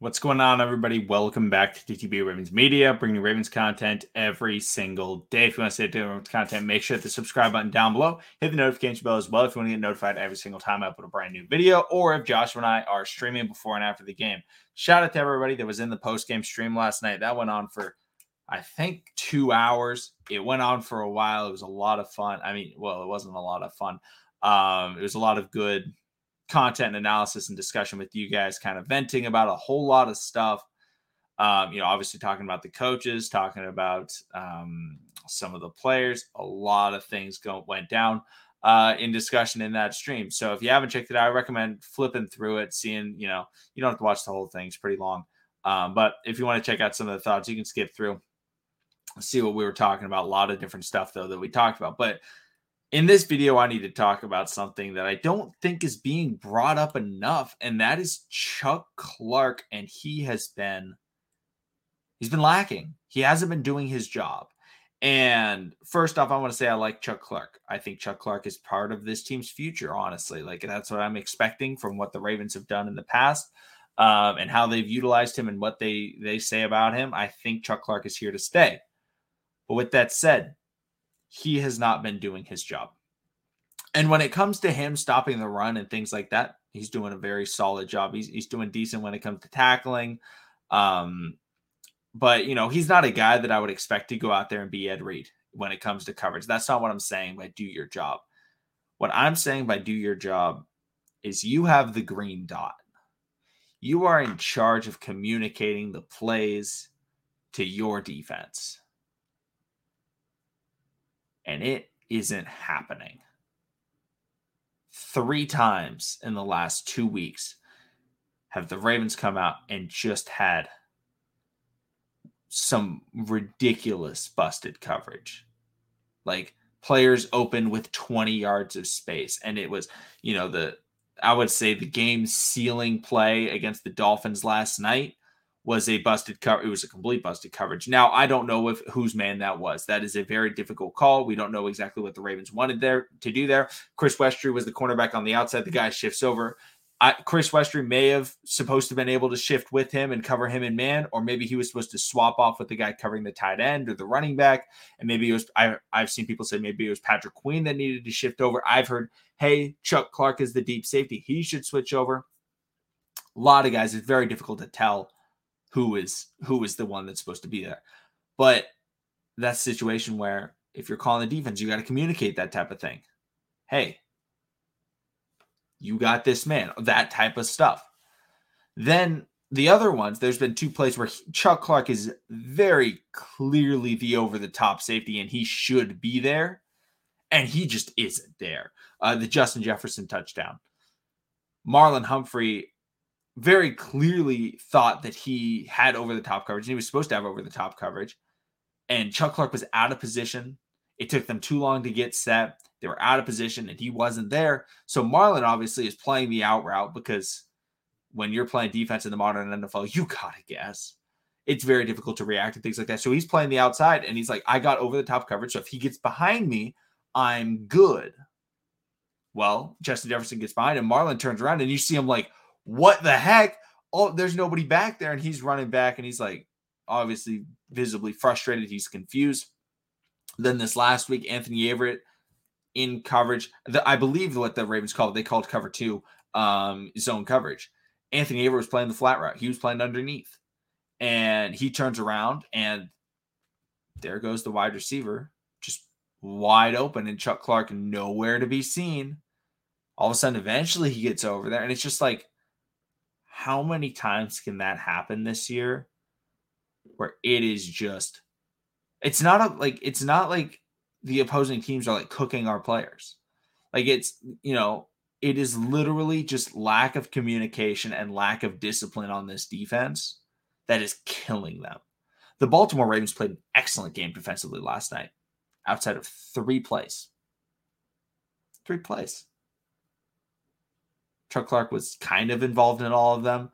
What's going on, everybody? Welcome back to TTB Ravens Media, bringing Ravens content every single day. If you want to stay tuned with content, make sure to hit the subscribe button down below. Hit the notification bell as well if you want to get notified every single time I put a brand new video or if Josh and I are streaming before and after the game. Shout out to everybody that was in the post game stream last night. That went on for, I think, two hours. It went on for a while. It was a lot of fun. I mean, well, it wasn't a lot of fun. Um, it was a lot of good content and analysis and discussion with you guys, kind of venting about a whole lot of stuff. Um, you know, obviously talking about the coaches, talking about um, some of the players, a lot of things go, went down uh, in discussion in that stream. So if you haven't checked it out, I recommend flipping through it, seeing, you know, you don't have to watch the whole thing, it's pretty long. Um, but if you want to check out some of the thoughts, you can skip through, see what we were talking about. A lot of different stuff, though, that we talked about. But in this video, I need to talk about something that I don't think is being brought up enough, and that is Chuck Clark. And he has been he's been lacking. He hasn't been doing his job. And first off, I want to say I like Chuck Clark. I think Chuck Clark is part of this team's future, honestly. Like that's what I'm expecting from what the Ravens have done in the past. Um, and how they've utilized him and what they they say about him. I think Chuck Clark is here to stay. But with that said, he has not been doing his job. And when it comes to him stopping the run and things like that, he's doing a very solid job. He's, he's doing decent when it comes to tackling. Um, but, you know, he's not a guy that I would expect to go out there and be Ed Reed when it comes to coverage. That's not what I'm saying by do your job. What I'm saying by do your job is you have the green dot. You are in charge of communicating the plays to your defense and it isn't happening. Three times in the last two weeks have the Ravens come out and just had some ridiculous busted coverage. Like players open with 20 yards of space. And it was, you know, the, I would say the game sealing play against the Dolphins last night was a busted cover. It was a complete busted coverage. Now I don't know if whose man that was. That is a very difficult call. We don't know exactly what the Ravens wanted there to do there. Chris Westry was the cornerback on the outside. The guy shifts over. I, Chris Westry may have supposed to have been able to shift with him and cover him in man, or maybe he was supposed to swap off with the guy covering the tight end or the running back. And maybe it was I, I've seen people say maybe it was Patrick Queen that needed to shift over. I've heard, hey, Chuck Clark is the deep safety. He should switch over. A lot of guys, it's very difficult to tell who is who is the one that's supposed to be there. But that's a situation where if you're calling the defense, you got to communicate that type of thing. Hey, you got this man, that type of stuff. Then the other ones, there's been two plays where Chuck Clark is very clearly the over the top safety and he should be there, and he just isn't there. Uh, the Justin Jefferson touchdown. Marlon Humphrey very clearly thought that he had over the top coverage and he was supposed to have over the top coverage. And Chuck Clark was out of position. It took them too long to get set. They were out of position and he wasn't there. So Marlon obviously is playing the out route because when you're playing defense in the modern NFL, you gotta guess. It's very difficult to react to things like that. So he's playing the outside and he's like, I got over the top coverage. So if he gets behind me, I'm good. Well, Justin Jefferson gets behind him. Marlon turns around and you see him like what the heck? Oh, there's nobody back there. And he's running back and he's like, obviously, visibly frustrated. He's confused. Then this last week, Anthony Averett in coverage. The, I believe what the Ravens called they called cover two um, zone coverage. Anthony Averett was playing the flat route. He was playing underneath. And he turns around and there goes the wide receiver, just wide open, and Chuck Clark nowhere to be seen. All of a sudden, eventually he gets over there, and it's just like how many times can that happen this year where it is just it's not a, like it's not like the opposing teams are like cooking our players. Like it's you know it is literally just lack of communication and lack of discipline on this defense that is killing them. The baltimore ravens played an excellent game defensively last night outside of three plays. Three plays Chuck Clark was kind of involved in all of them.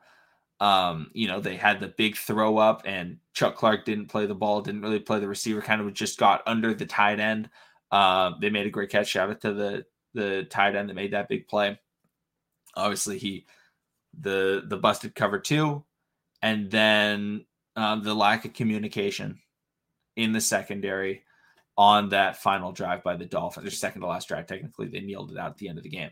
Um, you know, they had the big throw up, and Chuck Clark didn't play the ball, didn't really play the receiver, kind of just got under the tight end. Uh, they made a great catch. Shout out to the the tight end that made that big play. Obviously, he the the busted cover two, and then um, the lack of communication in the secondary on that final drive by the Dolphins, their second to last drive. Technically, they kneeled it out at the end of the game.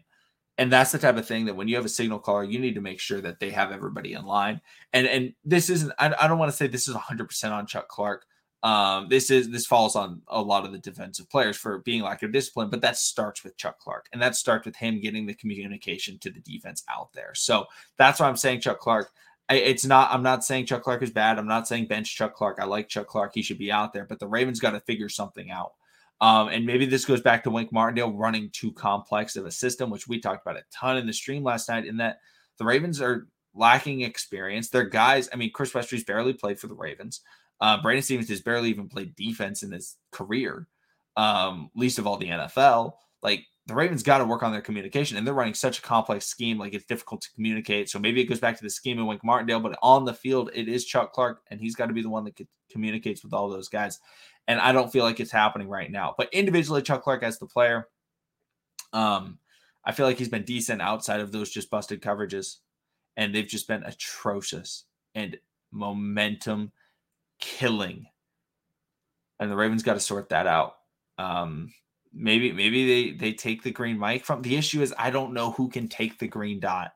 And that's the type of thing that when you have a signal caller, you need to make sure that they have everybody in line. And and this isn't. I, I don't want to say this is 100 percent on Chuck Clark. Um, this is this falls on a lot of the defensive players for being lack of discipline, but that starts with Chuck Clark, and that starts with him getting the communication to the defense out there. So that's why I'm saying Chuck Clark. I, it's not. I'm not saying Chuck Clark is bad. I'm not saying bench Chuck Clark. I like Chuck Clark. He should be out there, but the Ravens got to figure something out. Um, and maybe this goes back to Wink Martindale running too complex of a system, which we talked about a ton in the stream last night. In that the Ravens are lacking experience. Their guys. I mean, Chris Westry's barely played for the Ravens. Uh, Brandon Stephens has barely even played defense in his career, um, least of all the NFL. Like the Ravens got to work on their communication, and they're running such a complex scheme, like it's difficult to communicate. So maybe it goes back to the scheme of Wink Martindale, but on the field, it is Chuck Clark, and he's got to be the one that communicates with all those guys. And I don't feel like it's happening right now. But individually, Chuck Clark as the player, um, I feel like he's been decent outside of those just busted coverages, and they've just been atrocious and momentum killing. And the Ravens got to sort that out. Um, maybe maybe they they take the green mic from the issue is I don't know who can take the green dot.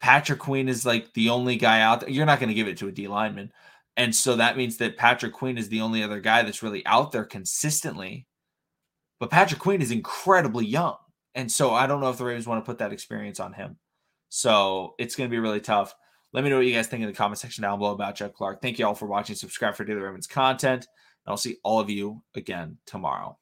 Patrick Queen is like the only guy out there. You're not going to give it to a D lineman. And so that means that Patrick Queen is the only other guy that's really out there consistently. But Patrick Queen is incredibly young. And so I don't know if the Ravens want to put that experience on him. So it's going to be really tough. Let me know what you guys think in the comment section down below about Chuck Clark. Thank you all for watching. Subscribe for daily Ravens content. And I'll see all of you again tomorrow.